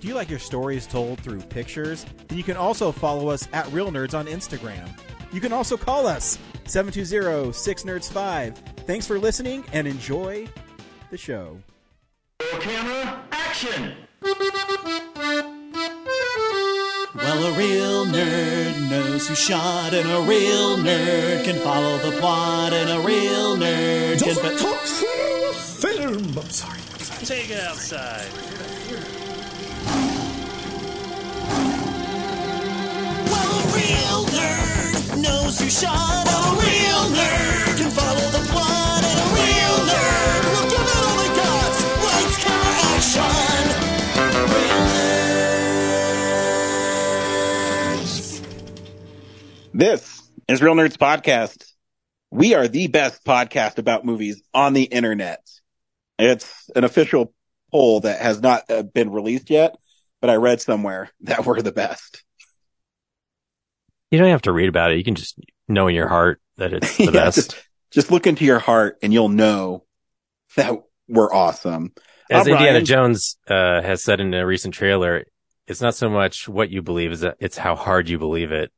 Do you like your stories told through pictures? Then you can also follow us at Reel Nerds on Instagram. You can also call us 720-6nerds5. Thanks for listening and enjoy the show. Camera, action! Well, a real nerd knows who shot, and a real nerd can follow the plot, and a real nerd can. Doesn't talk film. I'm sorry. I'm sorry. Take it outside. Real nerd knows who shot, a real nerd. This is Reel Nerds Podcast. We are the best podcast about movies on the internet. It's an official poll that has not uh, been released yet, but I read somewhere that we're the best. You don't have to read about it. You can just know in your heart that it's the Yeah, best. Just, just look into your heart and you'll know that we're awesome. As Indiana Jones uh, has said in a recent trailer, it's not so much what you believe, is that it's how hard you believe it,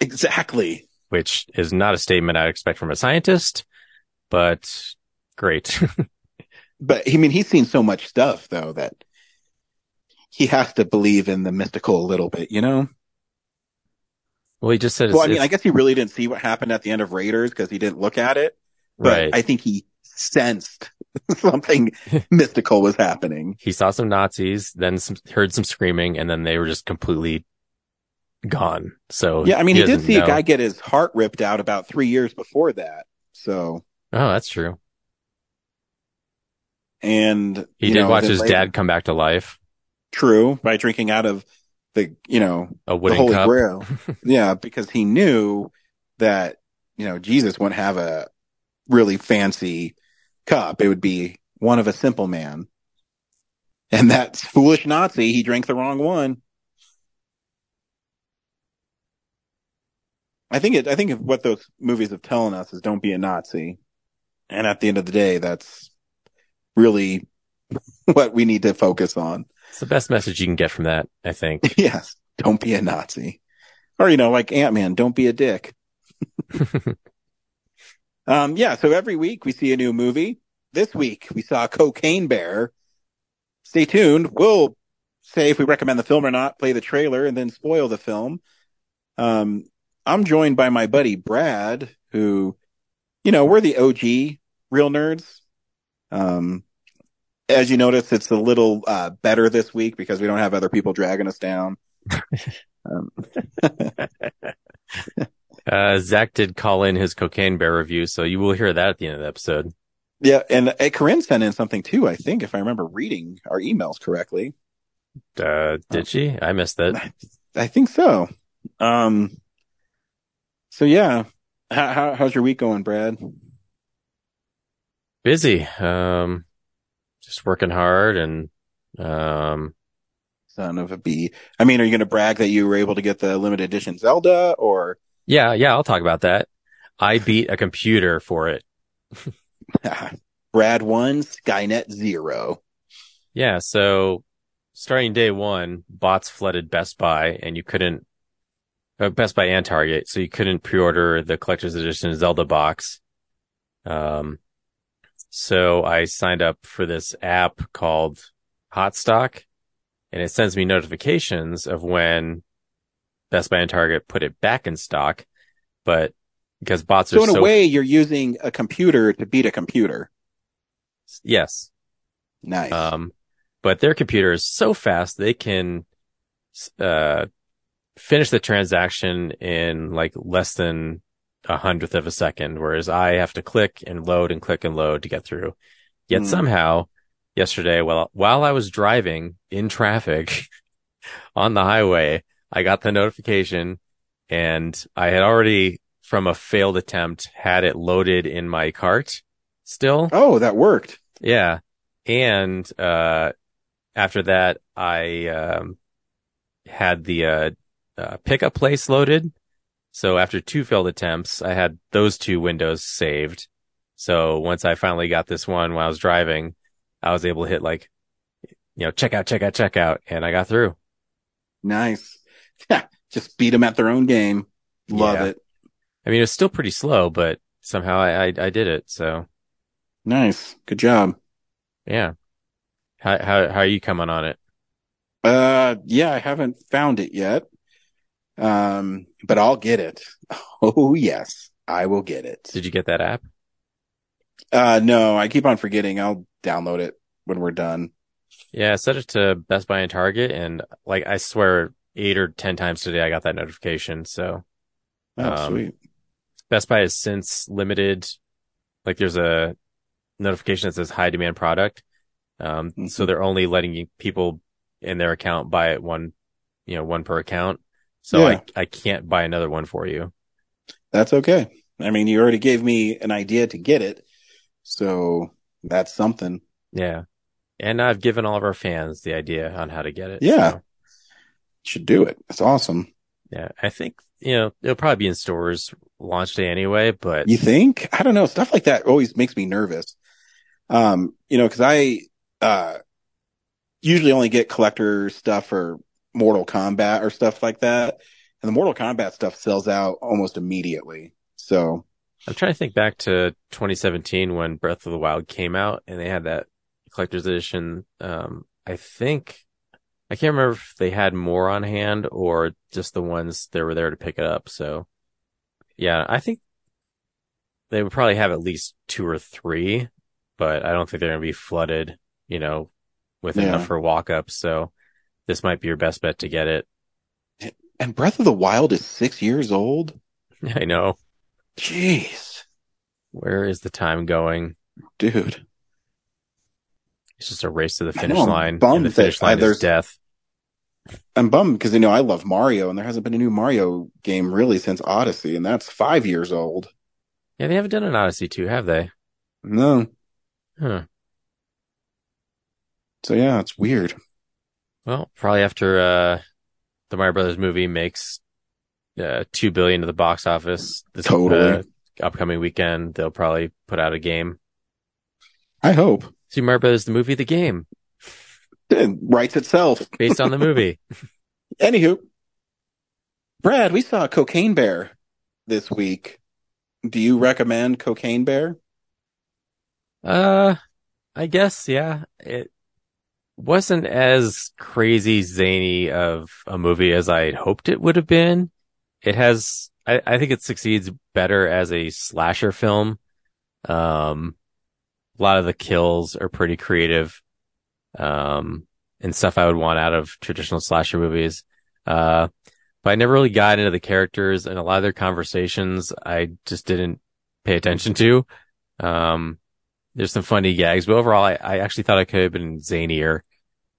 Exactly. which is not a statement I'd expect from a scientist, but great. But I mean, he's seen so much stuff though that he has to believe in the mystical a little bit, you know? Well, he just said, Well, I mean, I guess he really didn't see what happened at the end of Raiders because he didn't look at it. But right. I think he sensed something mystical was happening. he saw some Nazis, then some, heard some screaming, and then they were just completely gone. So Yeah, I mean, he, did doesn't see a guy get his heart ripped out about three years before that. So, Oh, that's true. and He did know, watch his later- dad come back to life. True, by drinking out of the, you know, A the Holy cup. Grail. yeah, because he knew that, you know, Jesus wouldn't have a really fancy cup. It would be one of a simple man. And that foolish Nazi, he drank the wrong one. I think it, I think what those movies have telling us is don't be a Nazi. And at the end of the day, that's really what we need to focus on. It's the best message you can get from that, I think. Yes. Don't be a Nazi. Or, you know, like Ant-Man, don't be a dick. um, yeah. So every week we see a new movie. This week we saw Cocaine Bear. Stay tuned. We'll say if we recommend the film or not, play the trailer and then spoil the film. Um, I'm joined by my buddy Brad, who, you know, we're the OG real nerds. Um, as you notice, it's a little uh, better this week because we don't have other people dragging us down. um, Uh, Zach did call in his cocaine bear review, so you will hear that at the end of the episode. yeah, and uh, Corinne sent in something too. I think if I remember reading our emails correctly, Uh, did she? I missed it. I think so. Um, so yeah, how, how how's your week going, Brad? Busy. Um, just working hard and, um, Son of a bee. I mean, are you going to brag that you were able to get the limited edition Zelda or? yeah, yeah, I'll talk about that. I beat a computer for it. Brad one, Skynet zero. Yeah. So starting day one, bots flooded Best Buy and you couldn't, uh, Best Buy and Target. So you couldn't pre-order the collector's edition Zelda box. Um, so I signed up for this app called Hotstock and it sends me notifications of when Best Buy and Target put it back in stock. But because bots So are in a way, you're using a computer to beat a computer. yes. Nice. Um, but their computer is so fast they can uh, finish the transaction in like less than a hundredth of a second, whereas I have to click and load and click and load to get through. Yet Hmm. somehow yesterday, while while I was driving in traffic on the highway, I got the notification and I had already from a failed attempt had it loaded in my cart still. Oh, that worked. Yeah. And, uh, after that, I, um, had the, uh, uh, pickup place loaded. So after two failed attempts, I had those two windows saved. So once I finally got this one while I was driving, I was able to hit like, you know, check out, check out, check out, and I got through. Nice. Yeah. Just beat them at their own game. Love Yeah. it. I mean, it's still pretty slow, but somehow I, I, I did it. So Nice. Good job. yeah. How, how, how are you coming on it? Uh, yeah, I haven't found it yet. Um, but I'll get it. Oh, yes, I will get it. Did you get that app? Uh, no, I keep on forgetting. I'll download it when we're done. Yeah, I set it to Best Buy and Target and like, I swear eight or 10 times today, I got that notification. So Oh, Um, sweet. Best Buy has since limited, like there's a notification that says high demand product. Um, so Mhm. they're only letting people in their account buy it one, you know, one per account. So Yeah. I, I can't buy another one for you. That's okay. I mean, you already gave me an idea to get it. So that's something. Yeah. And I've given all of our fans the idea on how to get it. Yeah. So, Should do it. That's awesome. yeah. I think, you know, it'll probably be in stores launch day anyway, but You think? I don't know. Stuff like that always makes me nervous. Um, you know, cause I, uh, usually only get collector stuff for Mortal Kombat or stuff like that. And the Mortal Kombat stuff sells out almost immediately. So I'm trying to think back to 2017 when Breath of the Wild came out and they had that collector's edition. Um, I think, I can't remember if they had more on hand or just the ones that were there to pick it up. So yeah, I think they would probably have at least two or three, but I don't think they're going to be flooded, you know, with Yeah. enough for walk ups. So this might be your best bet to get it. and Breath of the Wild is six years old. I know. Jeez, Where is the time going? dude. It's just a race to the finish know, line. Bummed the finish line is death. I'm bummed because, you know, I love Mario and there hasn't been a new Mario game really since Odyssey and that's five years old. Yeah, they haven't done an Odyssey 2, have they? No. Huh. So yeah, it's weird. Well, probably after uh the Mario Brothers movie makes uh 2 billion to the box office this Totally. uh, upcoming weekend, they'll probably put out a game. I hope. See Mario Brothers the movie, the game, It writes itself. based on the movie. Anywho, Brad, we saw Cocaine Bear this week. Do you recommend Cocaine Bear? Uh I guess, yeah. It wasn't as crazy zany of a movie as I hoped it would have been. It has, I, I think it succeeds better as a slasher film. Um, a lot of the kills are pretty creative. Um, and stuff I would want out of traditional slasher movies. Uh, but I never really got into the characters and a lot of their conversations I just didn't pay attention to. Um, there's some funny gags, but overall, I, I actually thought it could have been zanier,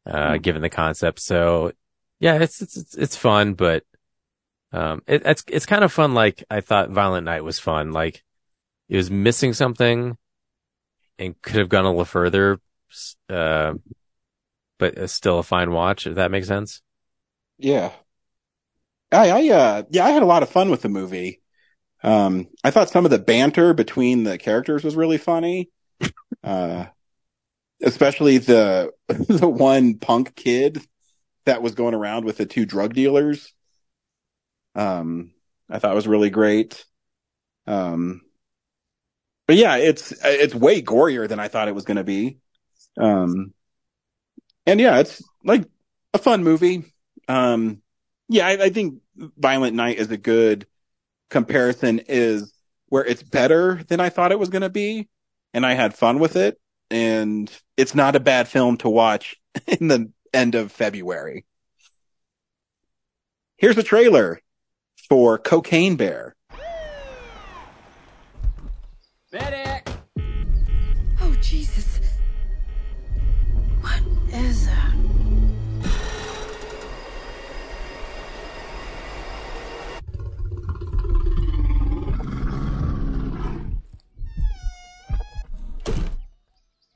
uh, given the concept. So yeah, it's, it's, it's, it's fun, but, um, it, it's, it's kind of fun. Like I thought Violent Night was fun. Like it was missing something and could have gone a little further. Uh, but it's still a fine watch, if that makes sense. Yeah. I, I, uh, yeah, I had a lot of fun with the movie. Um, I thought some of the banter between the characters was really funny. Uh, especially the, the one punk kid that was going around with the two drug dealers. Um, I thought was really great. Um, but yeah, it's, it's way gorier than I thought it was going to be. Um, and yeah, it's like a fun movie. Um, yeah, I, I think Violent Night is a good comparison is where it's better than I thought it was going to be. And I had fun with it. And it's not a bad film to watch in the end of February. Here's a trailer for Cocaine Bear.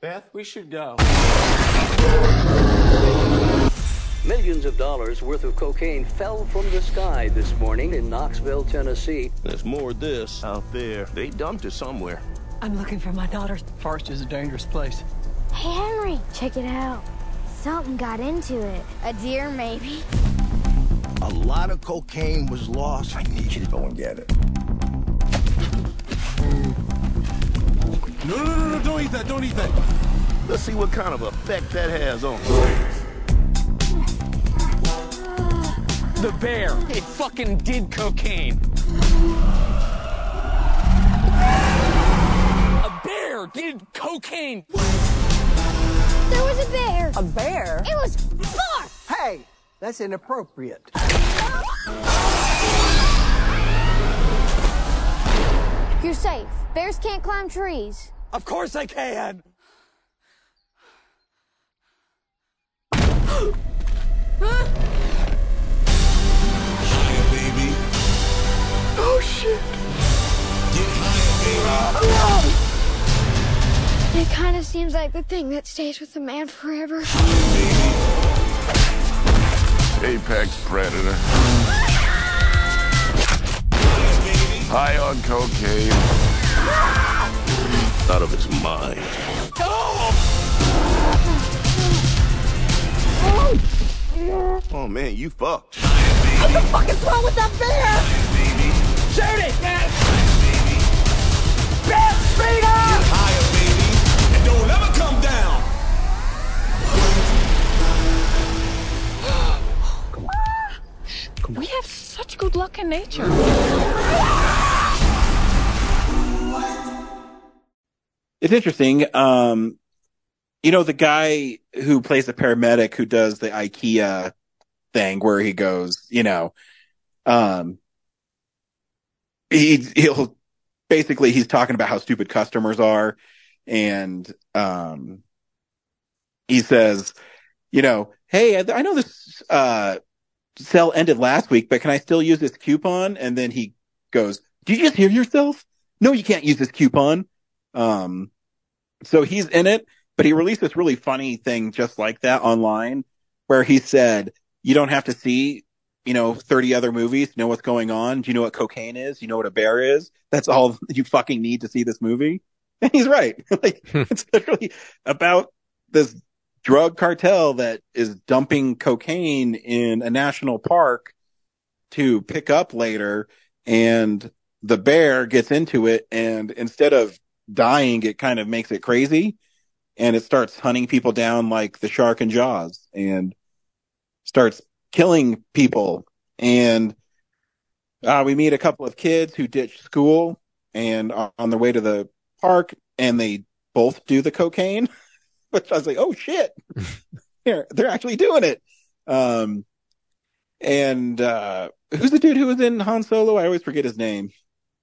Beth, we should go. Millions of dollars worth of cocaine fell from the sky this morning in Knoxville, Tennessee. There's more of this out there. They dumped it somewhere. I'm looking for my daughter. Forest is a dangerous place. Hey, Henry, check it out. Something got into it. A deer, maybe. A lot of cocaine was lost. I need you to go and get it. No, no, no, no, don't eat that, don't eat that. Let's see what kind of effect that has on The bear. It fucking did cocaine. A bear did cocaine. There was a bear. A bear? It was far. Hey, that's inappropriate. You're safe. Bears can't climb trees. Of course I can. Oh shit. It kind of seems like the thing that stays with a man forever. Apex predator. High on cocaine. Out of his mind. Oh man, you fucked. What the fuck is wrong with that bear? Shoot it! Bear speed up! Get higher, baby, and don't ever come down. We have such good luck in nature. It's interesting. Um, you know, the guy who plays the paramedic who does the IKEA thing where he goes, you know, um, he, he'll basically, he's talking about how stupid customers are. And, um, he says, you know, Hey, I, I know this, uh, sale ended last week, but can I still use this coupon? And then he goes, do you just hear yourself? No, you can't use this coupon. Um, so he's in it, but he released this really funny thing just like that online where he said, you don't have to see, you know, 30 other movies to know what's going on. Do you know what cocaine is? Do you know what a bear is? That's all you fucking need to see this movie. And he's right. like it's literally about this drug cartel that is dumping cocaine in a national park to pick up later and the bear gets into it and instead of dying, it kind of makes it crazy and it starts hunting people down like the shark in Jaws and starts killing people. And uh, we meet a couple of kids who ditch school and are on their way to the park and they both do the cocaine, which I was like, oh shit, they're, they're actually doing it. Um, and, uh, who's the dude who was in Han Solo? I always forget his name.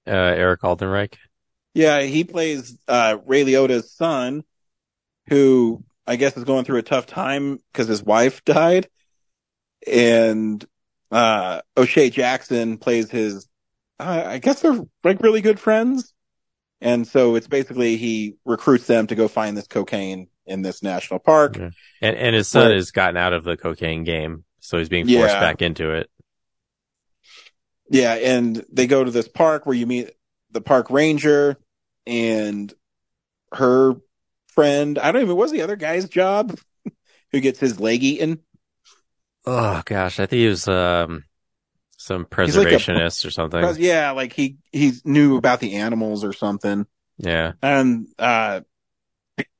Uh, Alden Ehrenreich. Yeah, he plays uh, Ray Liotta's son, who I guess is going through a tough time because his wife died, and uh, O'Shea Jackson plays his. Uh, I guess they're like really good friends, and so it's basically he recruits them to go find this cocaine in this national park. Yeah. And and his son Where- has gotten out of the cocaine game, so he's being forced Yeah. back into it. Yeah, and they go to this park where you meet the park ranger and her friend. I don't even. What was the other guy's job? Who gets his leg eaten? Oh gosh, I think he was um some He's like a- preservationist or something. Yeah, like he he knew about the animals or something. Yeah. And uh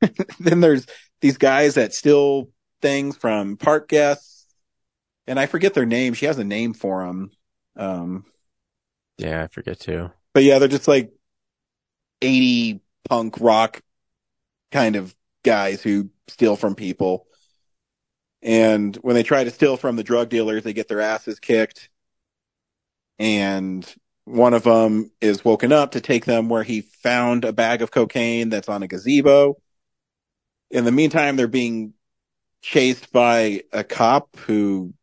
then there's these guys that steal things from park guests, and I forget their name. She has a name for them. Um, Yeah, I forget too. but yeah, they're just like 80 punk rock kind of guys who steal from people. And when they try to steal from the drug dealers, they get their asses kicked. And one of them is woken up to take them where he found a bag of cocaine that's on a gazebo. In the meantime, they're being chased by a cop who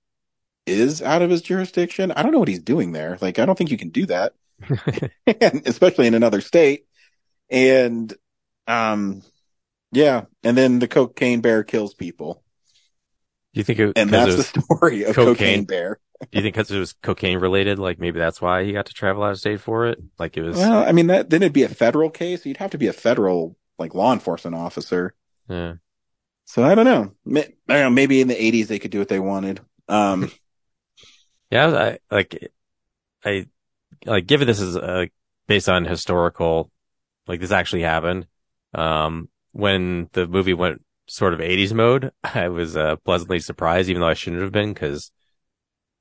is out of his jurisdiction. I don't know what he's doing there. Like, I don't think you can do that, and especially in another state. And, um, Yeah, and then the cocaine bear kills people, you think it, and that's the story of cocaine? cocaine bear. Do you think because it was cocaine related, like maybe that's why he got to travel out of state for it? Like it was, Well, I mean, that then it'd be a federal case. You'd have to be a federal like law enforcement officer. yeah. So I don't know. I don't know. Maybe in the '80s they could do what they wanted. Um, Yeah, I like I like given this is uh, based on historical like this actually happened. Um when the movie went sort of 80s mode, I was uh, pleasantly surprised even though I shouldn't have been cuz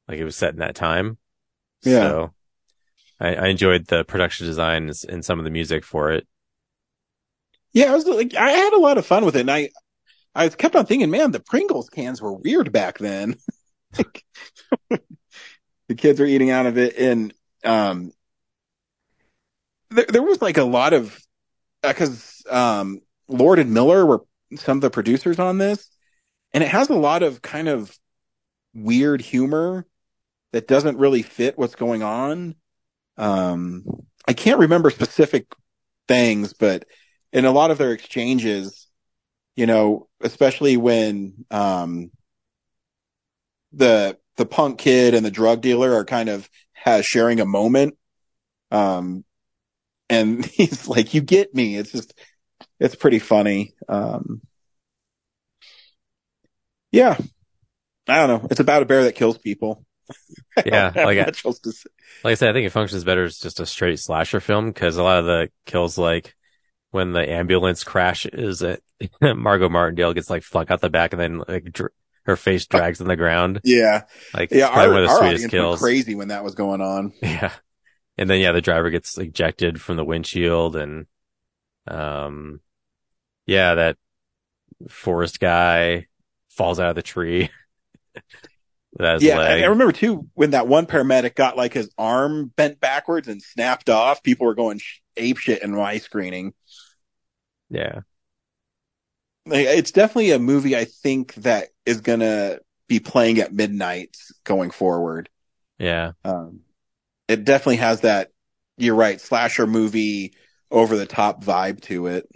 like it was set in that time. Yeah. So I, I enjoyed the production design and some of the music for it. yeah, I was like, I had a lot of fun with it, and I, I kept on thinking, man, the Pringles cans were weird back then. Like, the kids were eating out of it, and um, there, there was like a lot of because um, Lord and Miller were some of the producers on this, and it has a lot of kind of weird humor that doesn't really fit what's going on. Um, I can't remember specific things, but in a lot of their exchanges, you know, especially when um, the the punk kid and the drug dealer are kind of has sharing a moment, um, and he's like, "You get me." It's just, it's pretty funny. Um, yeah, I don't know. It's about a bear that kills people. Yeah, like I-. Like I said, I think it functions better as just a straight slasher film because a lot of the kills, like when the ambulance crashes, it, Margot Martindale gets like flung out the back and then like dr- her face drags on the ground. Yeah, Like yeah. Our, one of the sweetest kills. crazy when that was going on. Yeah. And then yeah, the driver gets ejected from the windshield and um yeah, that forest guy falls out of the tree. Yeah. I, I remember too when that one paramedic got like his arm bent backwards and snapped off. People were going ape shit in my screening. Yeah. Like, it's definitely a movie I think that is gonna be playing at midnight going forward. Yeah. Um, it definitely has that. You're right, slasher movie over the top vibe to it.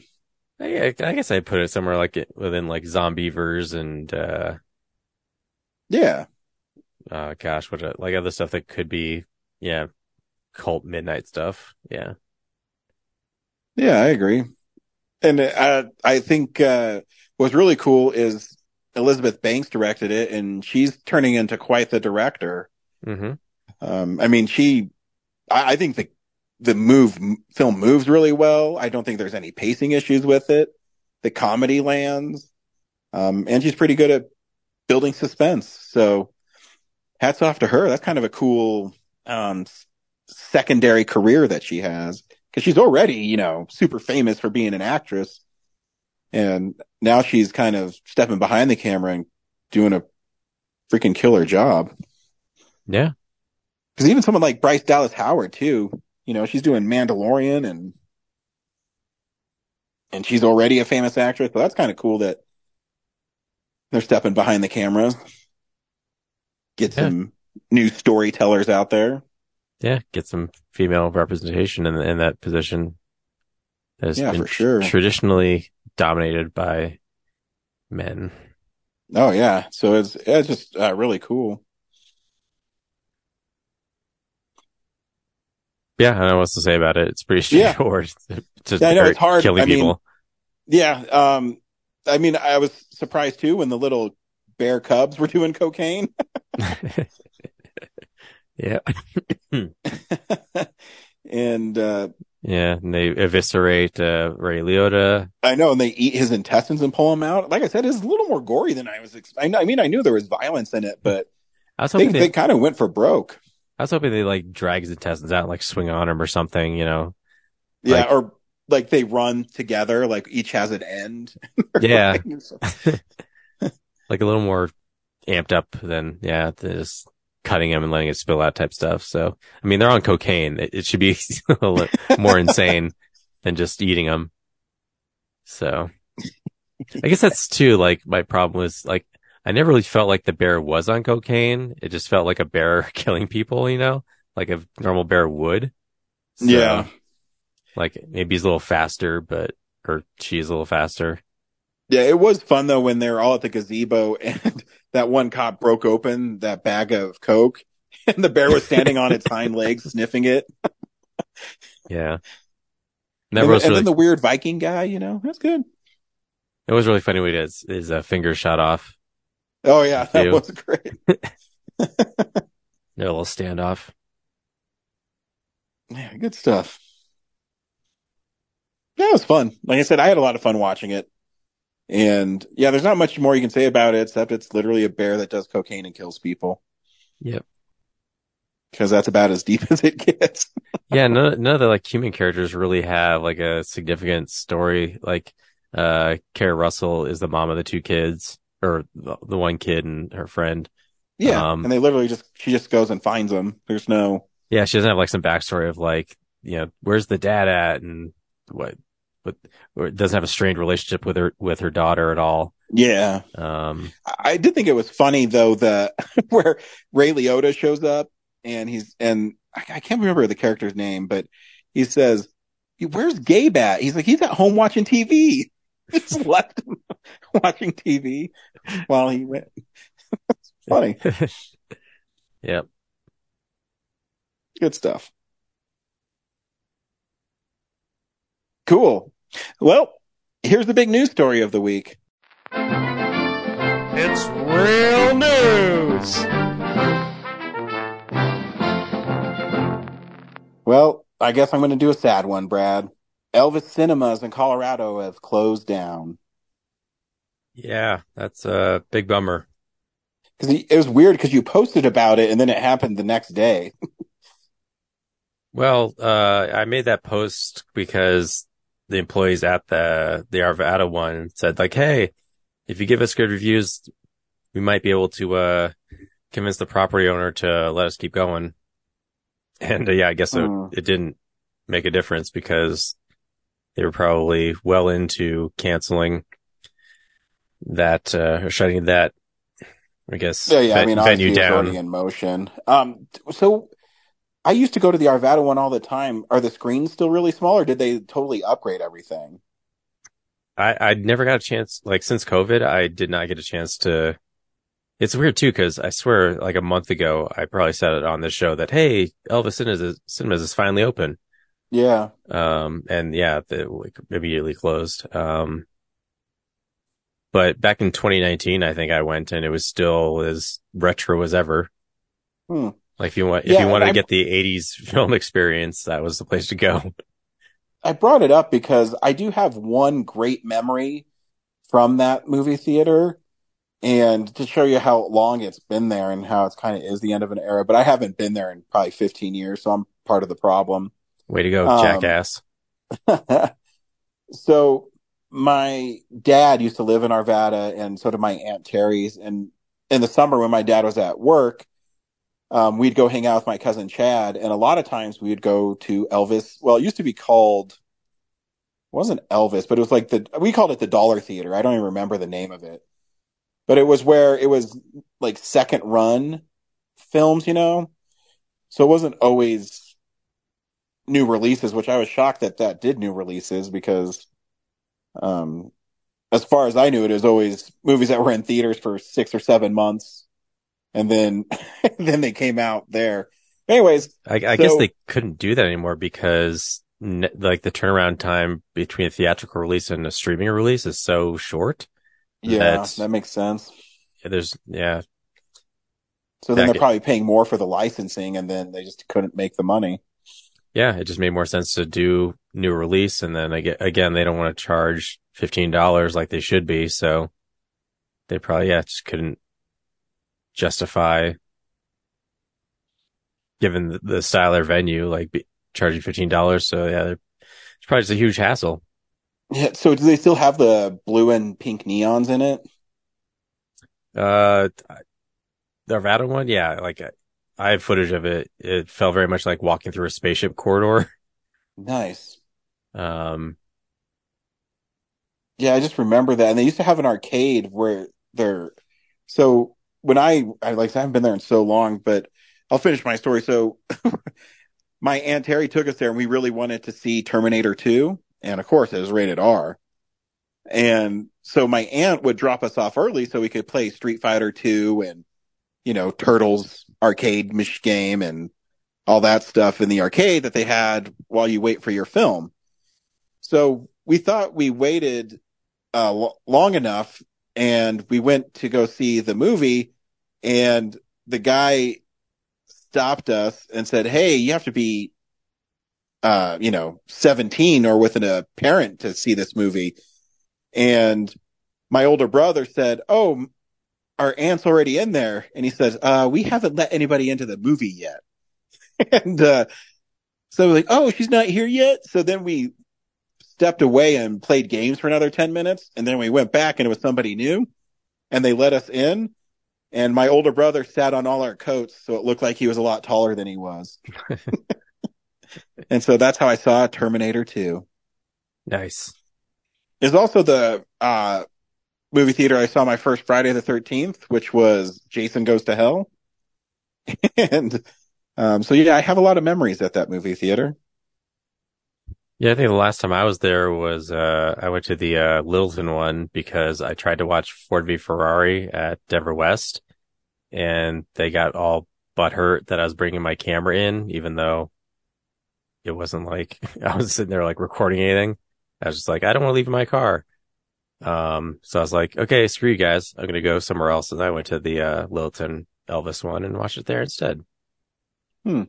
I, I guess I'd put it somewhere like it within like Zombeavers and uh Yeah, uh gosh, what a- like other stuff that could be yeah, cult midnight stuff. Yeah. yeah, I agree. And I I think uh, what's really cool is Elizabeth Banks directed it, and she's turning into quite the director. Mm-hmm. Um, I mean, she, I, I think the, the move, film moves really well. I don't think there's any pacing issues with it. The comedy lands. Um, and she's pretty good at building suspense. So hats off to her. That's kind of a cool, um, secondary career that she has because she's already, you know, super famous for being an actress. And now she's kind of stepping behind the camera and doing a freaking killer job. Yeah. Because even someone like Bryce Dallas Howard too, you know, she's doing Mandalorian and and she's already a famous actress. So that's kind of cool that they're stepping behind the camera. Get Yeah. some new storytellers out there. Yeah. Get some female representation in in that position. That has Yeah, been for sure. traditionally dominated by men. Oh yeah, so it's it's just uh, really cool. Yeah, I don't know what else to say about it. It's pretty straightforward. Yeah, I know, it's hard. killing I mean, people. Yeah, um, I mean, I was surprised too when the little bear cubs were doing cocaine. yeah. and uh, Yeah, and they eviscerate uh, Ray Liotta. I know, and they eat his intestines and pull him out. Like I said, it's a little more gory than I was expecting. I mean, I knew there was violence in it, but I was they, they, they, kind of went for broke. I was hoping they like drag his intestines out, and, like swing on him or something. You know? Yeah, Like- or like they run together, like each has an end. Yeah, like a little more amped up than yeah, just cutting him and letting it spill out type stuff. So I mean, they're on cocaine. It, it should be a little more insane than just eating them. So I guess that's too like my problem was like I never really felt like the bear was on cocaine. It just felt like a bear killing people, you know, like a normal bear would. So, Yeah. Like maybe he's a little faster, but or she's a little faster. Yeah, it was fun though when they're all at the gazebo and that one cop broke open that bag of coke and the bear was standing on its hind legs sniffing it. Yeah. And, and really, then the weird Viking guy, you know, that's good. it was really funny when his, his uh, finger shot off. Oh yeah, that was great. A little standoff. Yeah, good stuff. Yeah, it was fun. Like I said, I had a lot of fun watching it. And yeah, there's not much more you can say about it except it's literally a bear that does cocaine and kills people Yep. because that's about as deep as it gets. Yeah, none, none of the like human characters really have like a significant story. Like, uh, Keri Russell is the mom of the two kids, or the, the one kid and her friend. Yeah. Um, and they literally just, she just goes and finds them. There's no, Yeah, she doesn't have like some backstory of like, you know, where's the dad at and what, what, or doesn't have a strained relationship with her, with her daughter at all. yeah. Um, I did think it was funny though, the, where Ray Liotta shows up and he's, and I, can't remember the character's name, but he says, where's Gabe at? He's like, he's at home watching TV. Just left him watching TV while he went. it's funny. yep. Good stuff. Cool. Well, here's the big news story of the week. It's real news. Well, I guess I'm going to do a sad one, Brad. Elvis Cinemas in Colorado have closed down. Yeah, that's a big bummer. Because it was weird because you posted about it and then it happened the next day. Well, uh, I made that post because the employees at the, the Arvada one said like, Hey, if you give us good reviews, we might be able to, uh, convince the property owner to let us keep going. And uh, yeah, I guess Hmm. it, it didn't make a difference because they were probably well into canceling that, uh, or shutting that, I guess, Yeah, yeah. I mean, venue down. already in motion. Um, so I used to go to the Arvada one all the time. Are the screens still really small or did they totally upgrade everything? I, I never got a chance, like since COVID, I did not get a chance to. It's weird too, cause I swear like a month ago, I probably said it on this show that, Hey, Elvis Cinemas is, Cinemas is finally open. Yeah. Um, and yeah, they like immediately closed. Um, but back in 2019, I think I went and it was still as retro as ever. Hmm. Like if you want, if Yeah, you wanted to get the 80s film experience, that was the place to go. I brought it up because I do have one great memory from that movie theater and to show you how long it's been there and how it's kind of is the end of an era, but I haven't been there in probably 15 years, so I'm part of the problem. Way to go, Um, jackass. so my dad used to live in Arvada and so did my aunt Terry's and in the summer when my dad was at work, um, we'd go hang out with my cousin Chad and a lot of times we would go to Elvis. Well, it used to be called, wasn't Elvis, but it was like the, we called it the Dollar Theater. I don't even remember the name of it, but it was where it was like second run films, you know? So it wasn't always new releases, which I was shocked that that did new releases because, um, as far as I knew, it was always movies that were in theaters for six or seven months, and then then they came out there. Anyways, I, I so- guess they couldn't do that anymore because ne- like the turnaround time between a theatrical release and a streaming release is so short. yeah, that that makes sense. Yeah, there's yeah So then they're probably paying more for the licensing, and then they just couldn't make the money. Yeah it just made more sense to do new release and then again they don't want to charge fifteen dollars like they should be so they probably yeah just couldn't justify given the, style their venue like be, charging fifteen dollars so yeah it's probably just a huge hassle. Yeah. So do they still have the blue and pink neons in it? Uh, the Arvada one, yeah, like I- have footage of it. It felt very much like walking through a spaceship corridor. Nice. Um, Yeah, I just remember that. And they used to have an arcade where they're so when I I like I haven't been there in so long, but I'll finish my story. So my aunt Terry took us there and we really wanted to see Terminator 2. And of course it was rated R. And so my aunt would drop us off early so we could play Street Fighter 2 and, you know, Turtles arcade game and all that stuff in the arcade that they had while you wait for your film. So we thought we waited uh, lo- long enough and we went to go see the movie and the guy stopped us and said, Hey, you have to be, uh, you know, 17 or with an, a parent to see this movie. And my older brother said, Oh, our aunt's already in there. And he says, uh, we haven't let anybody into the movie yet. and, uh, so we're like, Oh, she's not here yet. So then we stepped away and played games for another 10 minutes. And then we went back and it was somebody new and they let us in. And my older brother sat on all our coats. So it looked like he was a lot taller than he was. and so that's how I saw Terminator 2. Nice. Is also the, uh, movie theater I saw my first Friday the 13th, which was Jason Goes to Hell. and, um, so yeah, I have a lot of memories at that movie theater. Yeah, I think the last time I was there was uh I went to the uh Littleton one because I tried to watch Ford v Ferrari at Denver West and they got all butthurt that I was bringing my camera in even though it wasn't like I was sitting there like recording anything. I was just like I don't want to leave my car. Um so I was like okay, screw you guys. I'm going to go somewhere else and I went to the uh Littleton Elvis one and watched it there instead. Hmm.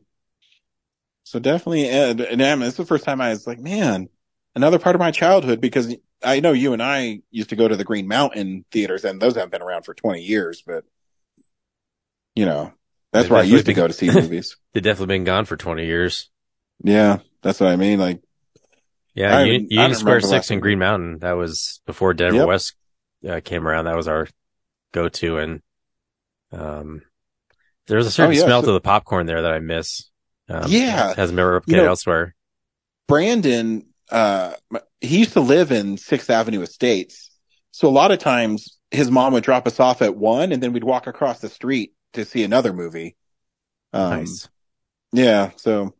So definitely, and, and Em, this is the first time I was like, man, another part of my childhood because I know you and I used to go to the Green Mountain theaters and those haven't been around for 20 years, but you know, that's They've where I used to been- go to see movies. They've definitely been gone for 20 years. yeah, that's what I mean. Like, Yeah, I Union, I Union Square Six in. Green Mountain. That was before Denver Yep. West uh, came around. That was our go-to, and um, there's a certain Oh, yeah, smell so- to the popcorn there that I miss. Um, Yeah. hasn't been replicated You know- elsewhere. Brandon, uh, he used to live in Sixth Avenue Estates. So a lot of times his mom would drop us off at one and then we'd walk across the street to see another movie. Um, nice. Yeah. So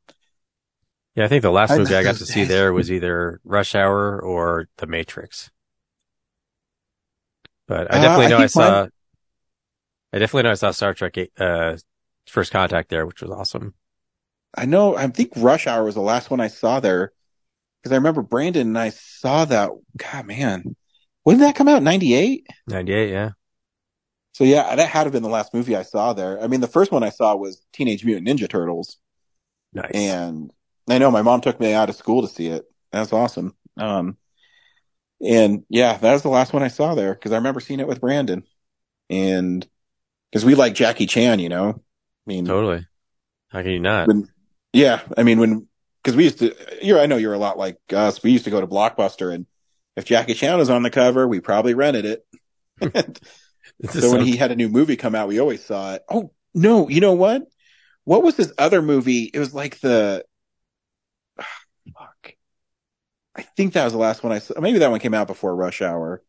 Yeah, I think the last I movie I got to see there was either Rush Hour or The Matrix. But I Uh, definitely I know I, think saw. I definitely know I saw Star Trek uh, First Contact there, which was awesome. I know, I think Rush Hour was the last one I saw there because I remember Brandon and I saw that. God, man, when did that come out? 98? Ninety-eight, yeah. So yeah, that had to have been the last movie I saw there. I mean, the first one I saw was Teenage Mutant Ninja Turtles. Nice. And I know my mom took me out of school to see it. That's awesome. Um, and yeah, that was the last one I saw there because I remember seeing it with Brandon and because we like Jackie Chan, you know, I mean, Totally. How can you not? when, yeah, I mean, when, cause we used to, you're, I know you're a lot like us. We used to go to Blockbuster and if Jackie Chan was on the cover, we probably rented it. So when he had a new movie come out, we always saw it. Oh, no, you know what? What was this other movie? It was like the, fuck. I think that was the last one I saw. Maybe that one came out before Rush Hour.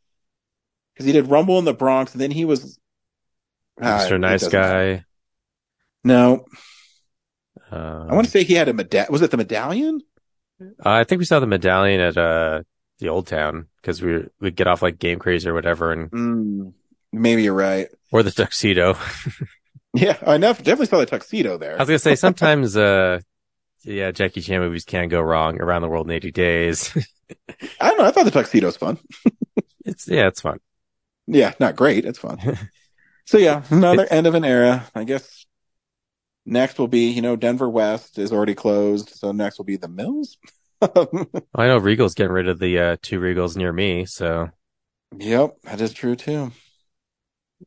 Cause he did Rumble in the Bronx and then he was, Ah, Mr. it Nice. Guy. No, Um, I want to say he had a medallion. Was it the medallion? I think we saw the medallion at uh the old town because we we'd get off like Game Crazy or whatever, and Mm, maybe you're right. or the tuxedo. Yeah, I definitely saw the tuxedo there. I was gonna say sometimes uh yeah Jackie Chan movies can go wrong. Around the World in Eighty Days. I don't know. I thought the tuxedo was fun. it's yeah, it's fun. Yeah, not great. It's fun. so yeah, another end of an era. I guess next will be, you know, Denver West is already closed. So next will be the Mills. I know Regal's getting rid of the uh two Regals near me, so yep, that is true too.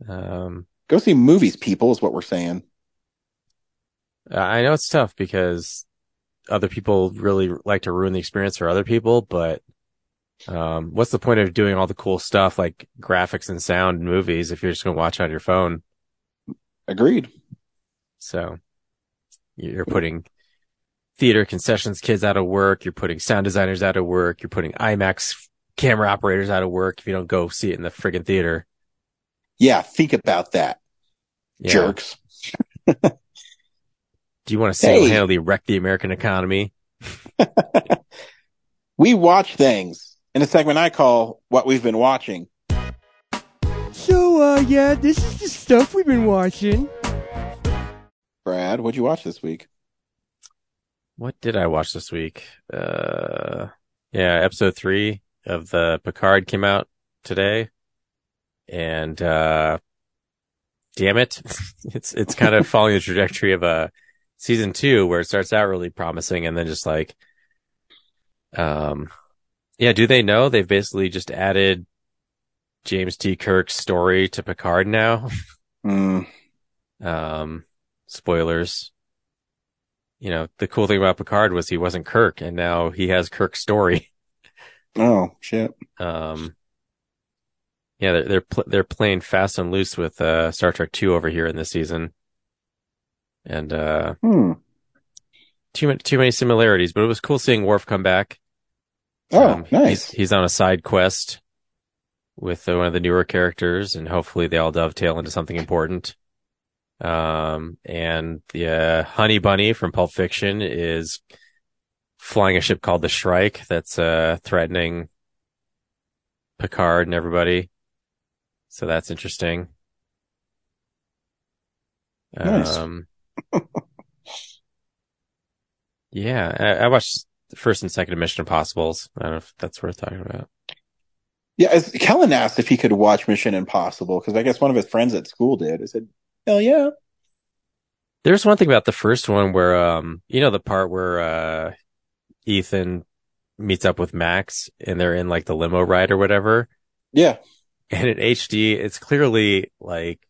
um Go see movies, people, is what we're saying. I know it's tough because other people really like to ruin the experience for other people, but um, what's the point of doing all the cool stuff like graphics and sound in movies if you're just going to watch on your phone? Agreed. So you're putting theater concessions kids out of work. You're putting sound designers out of work. You're putting IMAX camera operators out of work if you don't go see it in the friggin' theater. Yeah, think about that, Yeah. jerks. Do you want to Hey. single handedly wreck the American economy? We watch things in a segment I call What We've Been Watching. So, uh, yeah, this is the stuff we've been watching. Brad, what'd you watch this week? What did I watch this week? Uh, yeah, episode three of the Picard came out today. And, uh, damn it. it's, it's kind of following the trajectory of, uh, season two where it starts out really promising and then just like, um, yeah, do they know they've basically just added James T. Kirk's story to Picard now? Mm. Um, spoilers. You know, the cool thing about Picard was he wasn't Kirk and now he has Kirk's story. Oh, shit. Um, yeah, they're, they're, pl- they're playing fast and loose with, uh, Star Trek 2 over here in this season. And, uh, Hmm. too many, too many similarities, but it was cool seeing Worf come back. Oh, Um, nice. He's, he's on a side quest with uh, one of the newer characters and hopefully they all dovetail into something important. Um, and the, uh, Honey Bunny from Pulp Fiction is flying a ship called the Shrike that's, uh, threatening Picard and everybody. So that's interesting. Nice. Um, yeah, I, I watched the first and second of Mission Impossibles. I don't know if that's worth talking about. Yeah, as Kellen asked if he could watch Mission Impossible because I guess one of his friends at school did. I said, "Hell yeah!" There's one thing about the first one where, um, you know, the part where, uh, Ethan meets up with Max and they're in like the limo ride or whatever. Yeah, And in HD, it's clearly like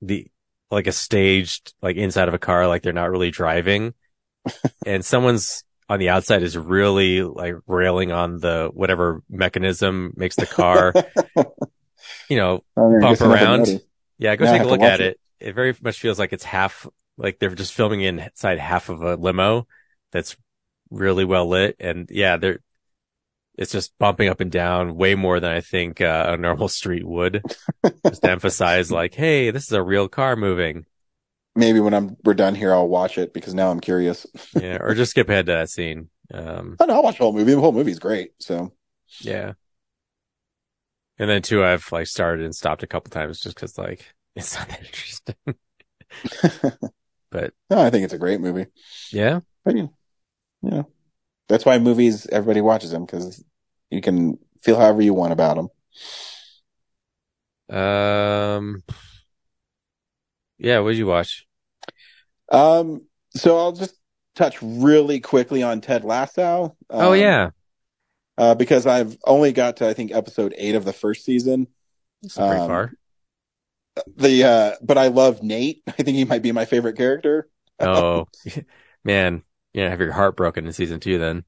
the, like a staged, like inside of a car, like they're not really driving. and someone's on the outside is really like railing on the whatever mechanism makes the car, you know, bump guess I haven't around. Yeah, go Now take a look at it. it. it. very much feels like it's half, like they're just filming inside half of a limo that's really well lit. And yeah, they're, it's just bumping up and down way more than I think uh, a normal street would. just to emphasize like, hey, this is a real car moving. maybe when I'm we're done here, I'll watch it because now I'm curious. Yeah, or just skip ahead to that scene. Um, Oh, no, I'll watch the whole movie. The whole movie's great. So yeah. And then too, I've like started and stopped a couple times just because like it's not that interesting. but no, I think it's a great movie. yeah, But know, that's why movies everybody watches them because you can feel however you want about them. um, yeah. What did you watch? Um, so I'll just touch really quickly on Ted Lasso. Um, oh yeah, uh, because I've only got to I think episode eight of the first season. That's pretty Um, far. The uh, but I love Nate. I think he might be my favorite character. Oh man, yeah. Have your heart broken in season two then?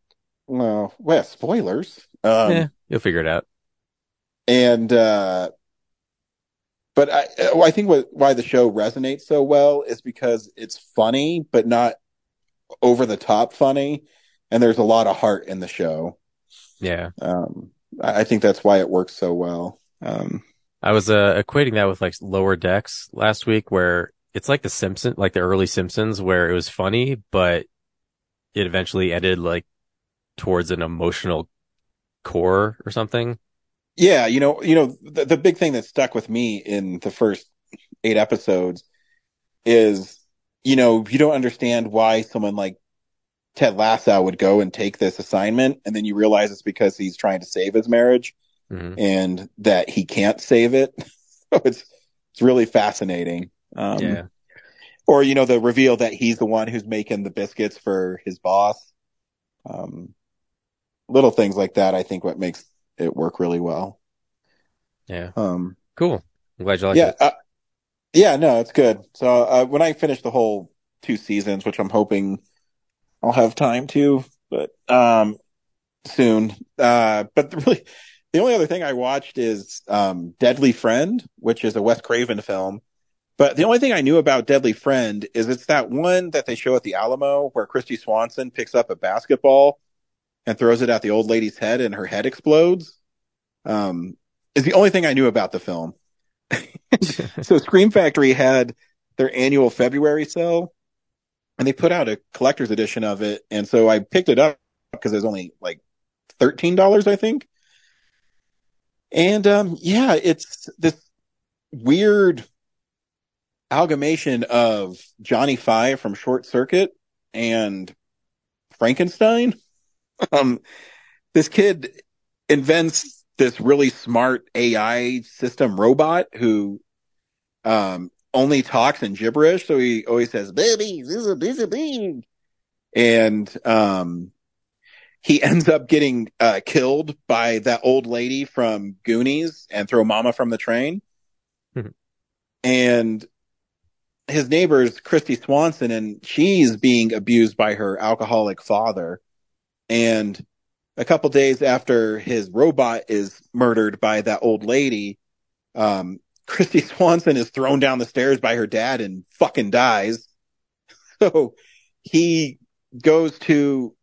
Well, well, spoilers. Um, yeah, you'll figure it out. and uh but I uh, I think what why the show resonates so well is because it's funny but not over the top funny and there's a lot of heart in the show. Yeah. Um I think that's why it works so well. Um I was uh, equating that with like lower decks last week where it's like the Simpson, like the early Simpsons where it was funny, but it eventually ended like towards an emotional core or something. yeah, you know, you know the, the big thing that stuck with me in the first 8 episodes is you know, you don't understand why someone like Ted Lasso would go and take this assignment and then you realize it's because he's trying to save his marriage. Mhm. and that he can't save it. so it's it's really fascinating. Um, Yeah. Or you know the reveal that he's the one who's making the biscuits for his boss. Um, little things like that, I think, what makes it work really well. Yeah. Um, Cool. I'm glad you liked yeah, it. uh, yeah, no, it's good. So uh, when I finish the whole two seasons, which I'm hoping I'll have time to, but um, soon. Uh, but the really, the only other thing I watched is um, Deadly Friend, which is a Wes Craven film. But the only thing I knew about Deadly Friend is it's that one that they show at the Alamo where Kristy Swanson picks up a basketball and throws it at the old lady's head and her head explodes. Um, is the only thing I knew about the film. so Scream Factory had their annual February sale and they put out a collector's edition of it. And so I picked it up because it was only like $13, I think. And um, yeah, it's this weird amalgamation of Johnny Five from Short Circuit and Frankenstein. Um, this kid invents this really smart AI system robot who um, only talks in gibberish. So he always says, baby, this is a busy bee. And um, he ends up getting uh, killed by that old lady from Goonies and throw mama from the train. and his neighbors, Kristy Swanson, and she's being abused by her alcoholic father. And a couple days after his robot is murdered by that old lady, um, Kristy Swanson is thrown down the stairs by her dad and fucking dies. So he goes to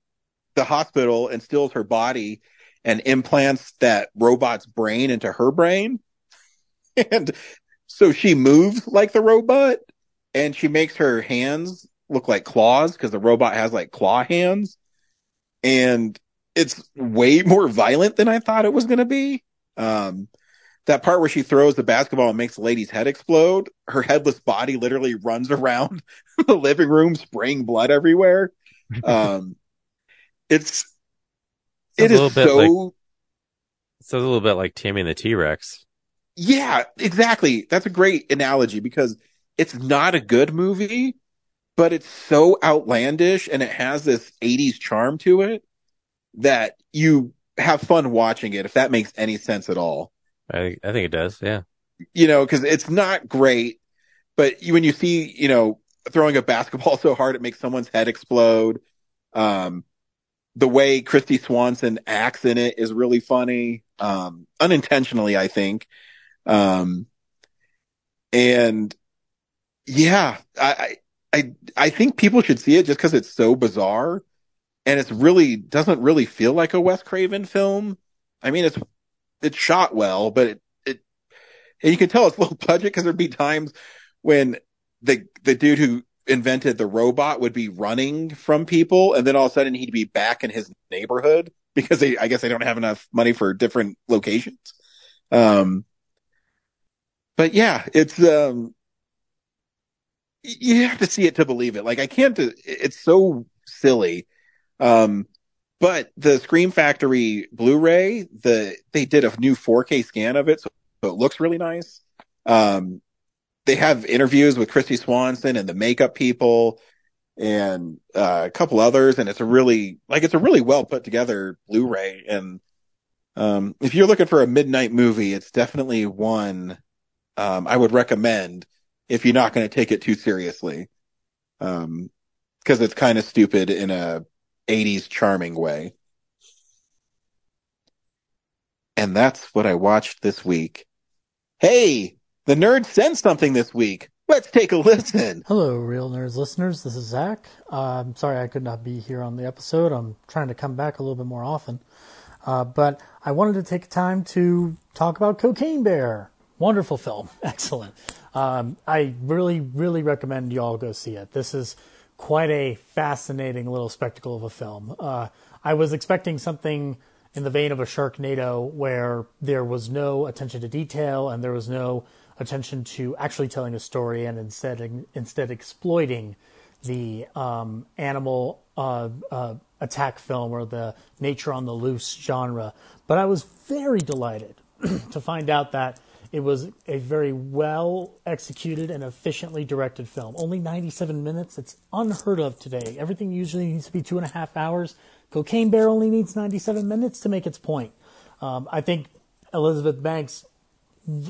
the hospital and steals her body and implants that robot's brain into her brain. And so she moves like the robot and she makes her hands look like claws because the robot has like claw hands. And it's way more violent than I thought it was going to be. Um, that part where she throws the basketball and makes the lady's head explode, her headless body literally runs around the living room spraying blood everywhere. Um, it's, it is so, like- Sounds a little bit like Tammy and the T Rex. yeah, exactly. That's a great analogy because it's not a good movie, but it's so outlandish and it has this 80s charm to it that you have fun watching it if that makes any sense at all. I I think it does. Yeah. You know, cuz it's not great, but you, when you see, you know, throwing a basketball so hard it makes someone's head explode, um the way Kristy Swanson acts in it is really funny, um unintentionally I think. Um and yeah, I, I, I, think people should see it just because it's so bizarre and it's really doesn't really feel like a Wes Craven film. I mean, it's, it's shot well, but it, it, and you can tell it's low budget because there'd be times when the, the dude who invented the robot would be running from people and then all of a sudden he'd be back in his neighborhood because they, I guess they don't have enough money for different locations. Um, but yeah, it's, um, you have to see it to believe it. Like I can't, it's so silly. Um, but the Scream Factory Blu-ray, the, they did a new 4K scan of it. So, so it looks really nice. Um, they have interviews with Kristy Swanson and the makeup people and uh, a couple others. And it's a really, like, it's a really well put together Blu-ray. And, um, if you're looking for a midnight movie, it's definitely one, um, I would recommend if you're not going to take it too seriously. Um, cause it's kind of stupid in a 80s charming way. And that's what I watched this week. Hey, the nerd sent something this week. Let's take a listen. Hello, Reel Nerds listeners. This is Zach. Uh, I'm sorry I could not be here on the episode. I'm trying to come back a little bit more often. Uh, but I wanted to take time to talk about Cocaine Bear. Wonderful film. Excellent. Um, I really, really recommend you all go see it. This is quite a fascinating little spectacle of a film. Uh, I was expecting something in the vein of a Sharknado where there was no attention to detail and there was no attention to actually telling a story and instead instead exploiting the um, animal uh, uh, attack film or the nature on the loose genre. But I was very delighted to find out that it was a very well executed and efficiently directed film. Only 97 minutes. It's unheard of today. Everything usually needs to be two and a half hours. Cocaine Bear only needs 97 minutes to make its point. Um, I think Elizabeth Banks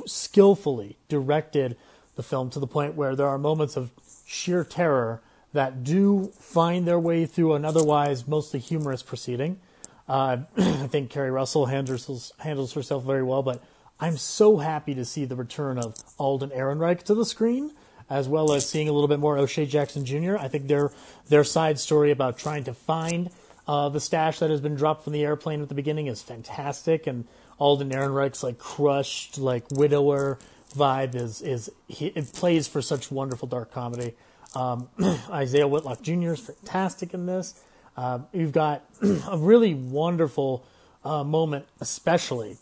skillfully directed the film to the point where there are moments of sheer terror that do find their way through an otherwise mostly humorous proceeding. Uh, I think Keri Russell handles, handles herself very well, but I'm so happy to see the return of Alden Ehrenreich to the screen, as well as seeing a little bit more O'Shea Jackson Jr. I think their their side story about trying to find uh, the stash that has been dropped from the airplane at the beginning is fantastic, and Alden Ehrenreich's like crushed, like widower vibe is is he, it plays for such wonderful dark comedy. Um, Isaiah Whitlock Jr. is fantastic in this. Uh, you've got a really wonderful uh, moment, especially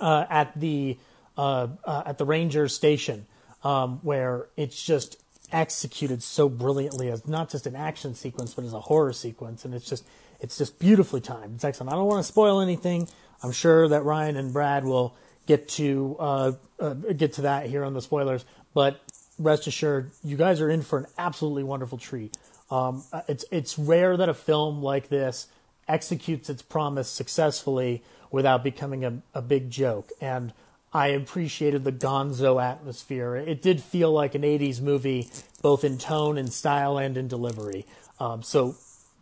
uh, at the uh, uh, at the ranger station, um, where it's just executed so brilliantly as not just an action sequence, but as a horror sequence, and it's just it's just beautifully timed. It's excellent. I don't want to spoil anything. I'm sure that Ryan and Brad will get to uh, uh, get to that here on the spoilers, but rest assured, you guys are in for an absolutely wonderful treat. Um, uh, it's it's rare that a film like this executes its promise successfully without becoming a, a big joke, and I appreciated the gonzo atmosphere. It did feel like an 80s movie, both in tone and style and in delivery. Um, so,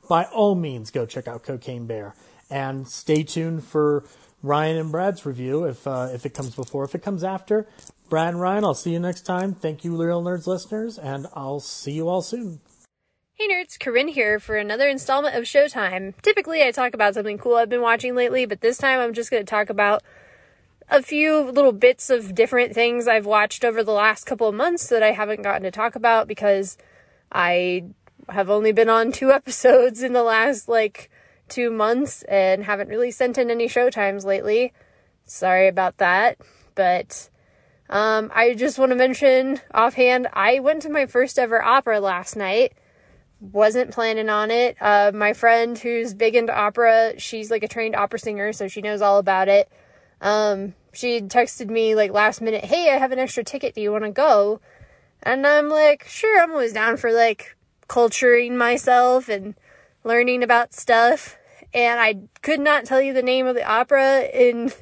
by all means, go check out Cocaine Bear. And stay tuned for Ryan and Brad's review if, uh, if it comes before. If it comes after, Brad and Ryan, I'll see you next time. Thank you, Reel Nerds listeners, and I'll see you all soon. Hey nerds, Corinne here for another installment of Showtime. Typically, I talk about something cool I've been watching lately, but this time I'm just going to talk about a few little bits of different things I've watched over the last couple of months that I haven't gotten to talk about because I have only been on two episodes in the last like two months and haven't really sent in any showtimes lately. Sorry about that, but um, I just want to mention offhand I went to my first ever opera last night. Wasn't planning on it. Uh, my friend who's big into opera, she's like a trained opera singer, so she knows all about it um, she texted me like last minute, hey, I have an extra ticket. Do you want to go? And I'm like, sure, I'm always down for like culturing myself and learning about stuff. And I could not tell you the name of the opera in,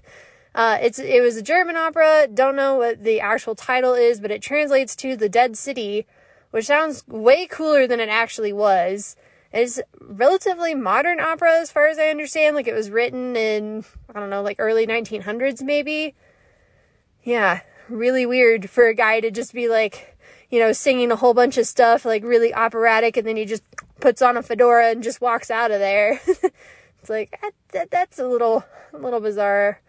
uh, it's, it was a German opera. Don't know what the actual title is, but it translates to The Dead City, which sounds way cooler than it actually was. It's relatively modern opera as far as I understand. Like it was written in, I don't know, like early 1900s maybe. Yeah, really weird for a guy to just be like, you know, singing a whole bunch of stuff, like really operatic, and then he just puts on a fedora and just walks out of there. it's like, that, that's a little, a little bizarre.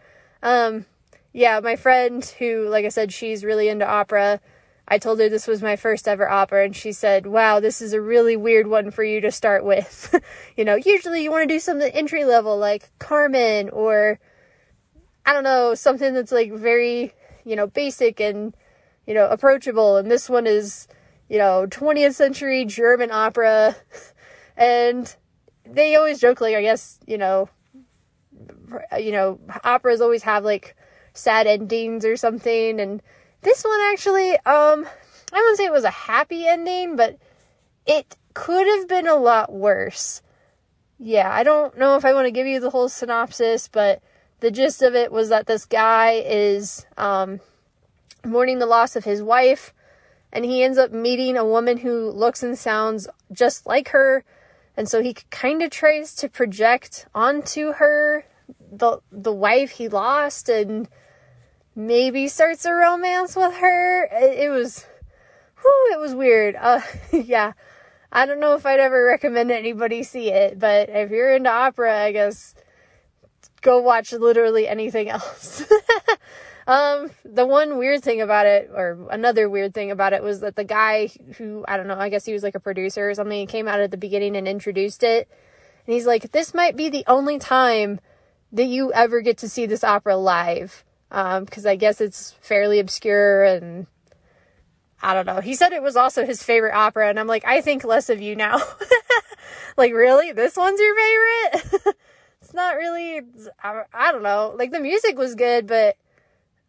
Um, yeah, my friend who, like I said, she's really into opera I told her this was my first ever opera, and she said, Wow, this is a really weird one for you to start with. you know, usually you want to do something entry level like Carmen or, I don't know, something that's like very, you know, basic and, you know, approachable. And this one is, you know, 20th century German opera. and they always joke, like, I guess, you know, you know, operas always have like sad endings or something. And, this one actually, um, I wouldn't say it was a happy ending, but it could have been a lot worse. Yeah, I don't know if I want to give you the whole synopsis, but the gist of it was that this guy is um, mourning the loss of his wife, and he ends up meeting a woman who looks and sounds just like her, and so he kind of tries to project onto her the the wife he lost, and maybe starts a romance with her. It, it was, whew, it was weird. Uh, yeah. I don't know if I'd ever recommend anybody see it, but if you're into opera, I guess go watch literally anything else. um, the one weird thing about it, or another weird thing about it, was that the guy who, I don't know, I guess he was like a producer or something, came out at the beginning and introduced it. And he's like, this might be the only time that you ever get to see this opera live because um, I guess it's fairly obscure and I don't know. He said it was also his favorite opera, and I'm like, I think less of you now. like, really? This one's your favorite? it's not really, I, I, don't know. Like, the music was good, but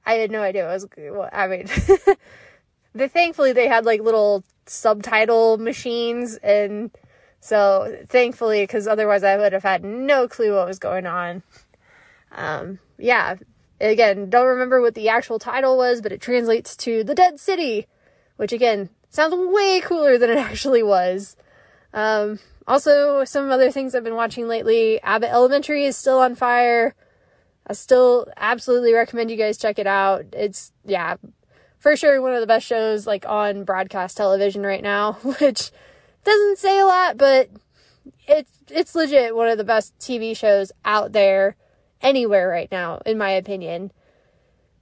I had no idea it was. Well, I mean, the, thankfully they had like little subtitle machines, and so thankfully, because otherwise I would have had no clue what was going on. Um, yeah, Again, don't remember what the actual title was, but it translates to The Dead City, which again, sounds way cooler than it actually was. Um, also, some other things I've been watching lately Abbott Elementary is still on fire. I still absolutely recommend you guys check it out. It's, yeah, for sure one of the best shows like on broadcast television right now, which doesn't say a lot, but it's, it's legit one of the best TV shows out there anywhere right now, in my opinion.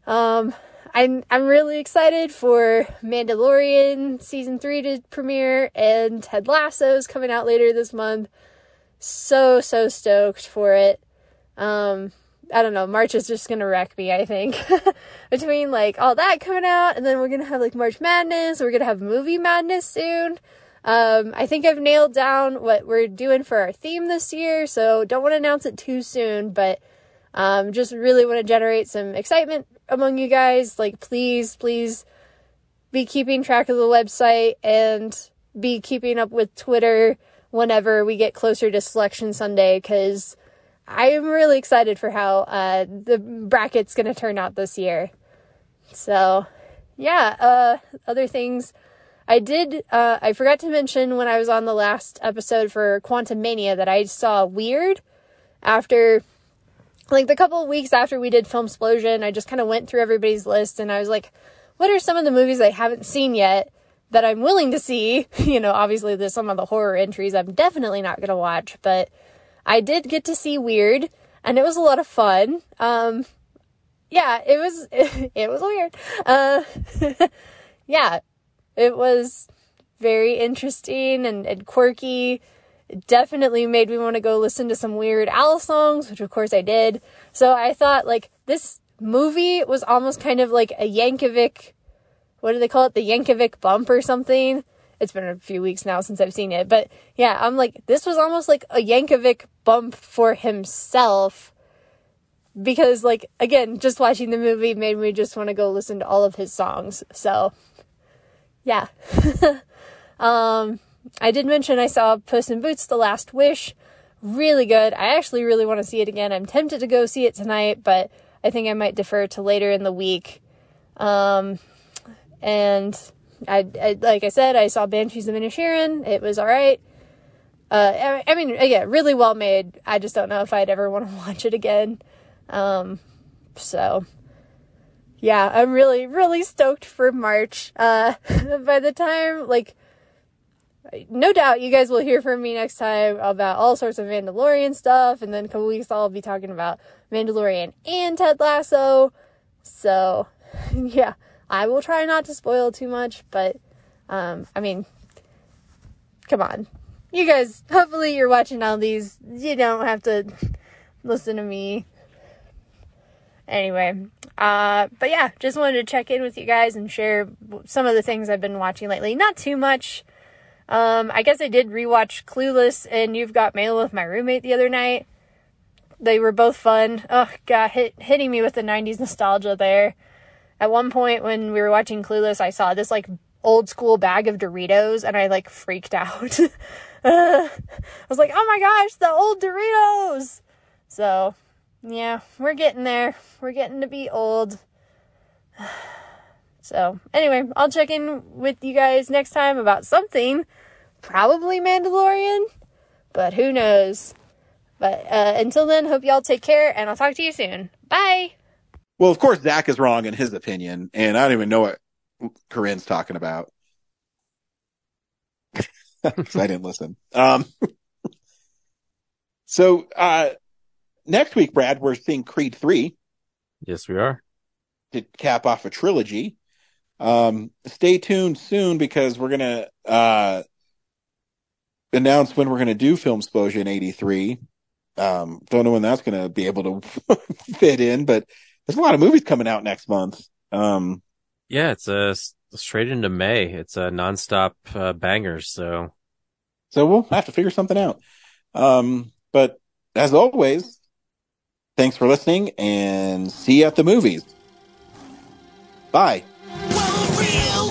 Um, I'm I'm really excited for Mandalorian season three to premiere, and Ted Lasso is coming out later this month. So so stoked for it. Um, I don't know, March is just gonna wreck me, I think. Between like all that coming out and then we're gonna have like March Madness, we're gonna have movie madness soon. Um, I think I've nailed down what we're doing for our theme this year, so don't want to announce it too soon, but um, just really want to generate some excitement among you guys. Like, please, please be keeping track of the website and be keeping up with Twitter whenever we get closer to Selection Sunday, because I am really excited for how uh, the bracket's going to turn out this year. So, yeah, uh, other things. I did, uh, I forgot to mention when I was on the last episode for Quantumania that I saw Weird after, like, the couple of weeks after we did Film Explosion. I just kind of went through everybody's list and I was like, what are some of the movies I haven't seen yet that I'm willing to see? you know, obviously, there's some of the horror entries I'm definitely not going to watch, but I did get to see Weird and it was a lot of fun. Um, yeah, it was, it, was weird. Uh, yeah, it was very interesting and, and quirky. It definitely made me want to go listen to some Weird Al songs, which of course I did. So I thought like this movie was almost kind of like a Yankovic, what do they call it? The Yankovic bump or something. It's been a few weeks now since I've seen it, but yeah, I'm like, this was almost like a Yankovic bump for himself because like again just watching the movie made me just want to go listen to all of his songs so yeah. um, I did mention I saw Puss in Boots: The Last Wish. Really good. I actually really want to see it again. I'm tempted to go see it tonight, but I think I might defer to later in the week. Um, and I, I, like I said, I saw Banshees of Inisherin. It was all right. Uh, I, I mean, yeah, really well made. I just don't know if I'd ever want to watch it again. Um, so yeah, I'm really, really stoked for March. Uh, by the time, like, no doubt you guys will hear from me next time about all sorts of Mandalorian stuff, and then a couple weeks I'll be talking about Mandalorian and Ted Lasso. So, yeah, I will try not to spoil too much, but, um, I mean, come on. You guys, hopefully you're watching all these. You don't have to listen to me anyway, uh, but yeah, just wanted to check in with you guys and share some of the things I've been watching lately. Not too much. Um, I guess I did rewatch Clueless and You've Got Mail with my roommate the other night. They were both fun. Oh god, hit, hitting me with the 90s nostalgia there. At one point when we were watching Clueless, I saw this like old school bag of Doritos and I like freaked out. I was like, "Oh my gosh, the old Doritos." So, yeah, we're getting there. We're getting to be old. So, anyway, I'll check in with you guys next time about something. Probably Mandalorian, but who knows. But uh, until then, hope y'all take care, and I'll talk to you soon. Bye. Well, of course, Zach is wrong in his opinion, and I don't even know what Corinne's talking about. I didn't listen. Um, so, uh, next week, Brad, we're seeing Creed 3. Yes, we are. To cap off a trilogy. Um, stay tuned soon because we're going to, uh, announce when we're going to do Film Explosion 83. Um, don't know when that's going to be able to fit in, but there's a lot of movies coming out next month. Um, yeah, it's a uh, straight into May. It's a nonstop uh, bangers. So, so we'll have to figure something out. Um, but as always, Thanks for listening and see you at the movies. Bye. Well,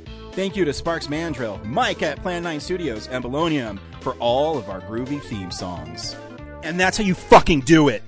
Thank you to Sparks Mandrill, Mike at Plan 9 Studios, and Bolognium for all of our groovy theme songs. And that's how you fucking do it!